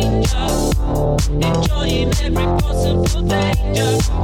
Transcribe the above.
danger, enjoying every possible danger.